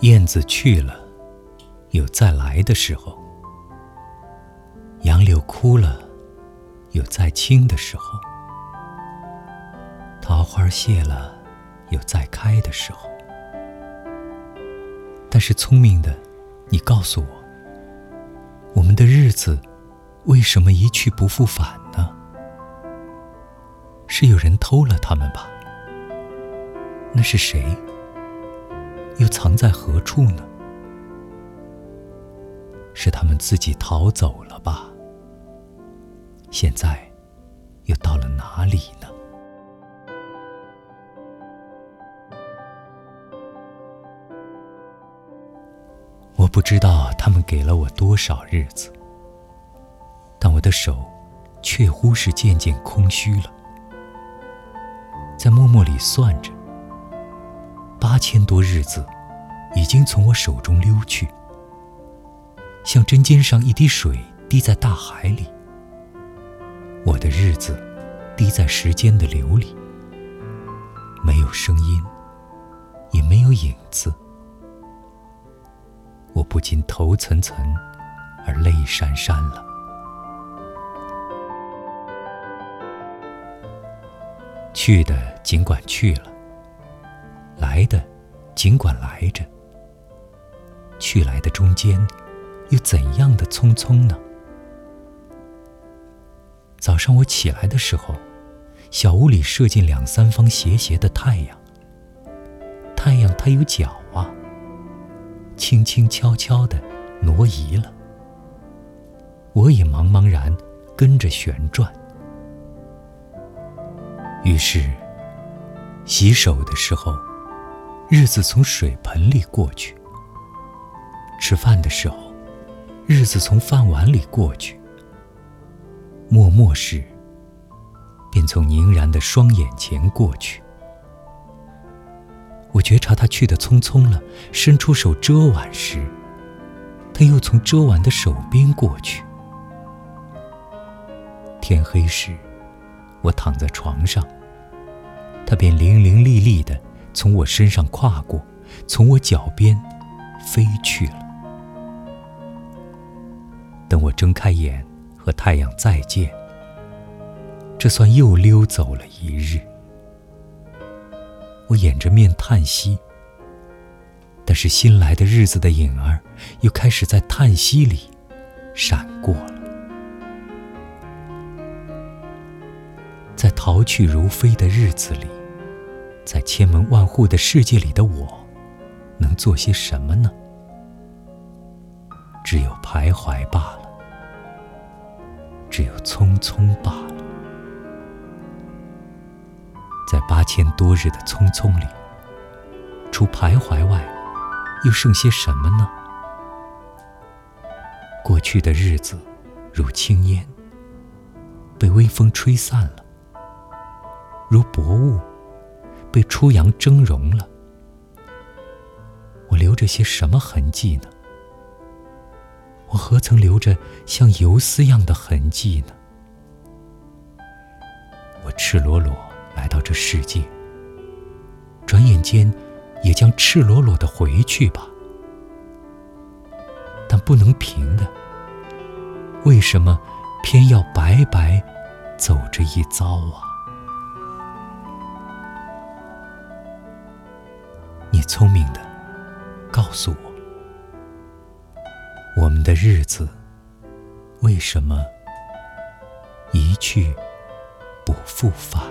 燕子去了，有再来的时候；杨柳枯了，有再青的时候；桃花谢了，有再开的时候。但是聪明的，你告诉我，我们的日子为什么一去不复返呢？是有人偷了他们吧？那是谁？又藏在何处呢？是他们自己逃走了吧？现在又到了哪里呢？我不知道他们给了我多少日子，但我的手确乎是渐渐空虚了。在默默里算着，八千多日子已经从我手中溜去，像针尖上一滴水滴在大海里。我的日子滴在时间的流里，没有声音，也没有影子。我不禁头涔涔，而泪潸潸了。去的尽管去了，来的尽管来着。去来的中间，又怎样的匆匆呢？早上我起来的时候，小屋里射进两三方斜斜的太阳。太阳它有脚啊。轻轻悄悄的挪移了，我也茫茫然跟着旋转。于是，洗手的时候，日子从水盆里过去；吃饭的时候，日子从饭碗里过去；默默时，便从凝然的双眼前过去。我觉察他去的匆匆了，伸出手遮挽时，他又从遮挽的手边过去。天黑时，我躺在床上，他便伶伶俐俐的从我身上跨过，从我脚边飞去了。等我睁开眼和太阳再见，这算又溜走了一日。我掩着面叹息，但是新来的日子的影儿又开始在叹息里闪过了。在逃去如飞的日子里，在千门万户的世界里的我，能做些什么呢？只有徘徊罢了，只有匆匆罢了。在八千多日的匆匆里，除徘徊外，又剩些什么呢？过去的日子如轻烟，被微风吹散了；如薄雾，被初阳蒸融了。我留着些什么痕迹呢？我何曾留着像游丝样的痕迹呢？我赤裸裸。来到这世界，转眼间也将赤裸裸的回去吧。但不能平的，为什么偏要白白走这一遭啊？你聪明的，告诉我，我们的日子为什么一去不复返？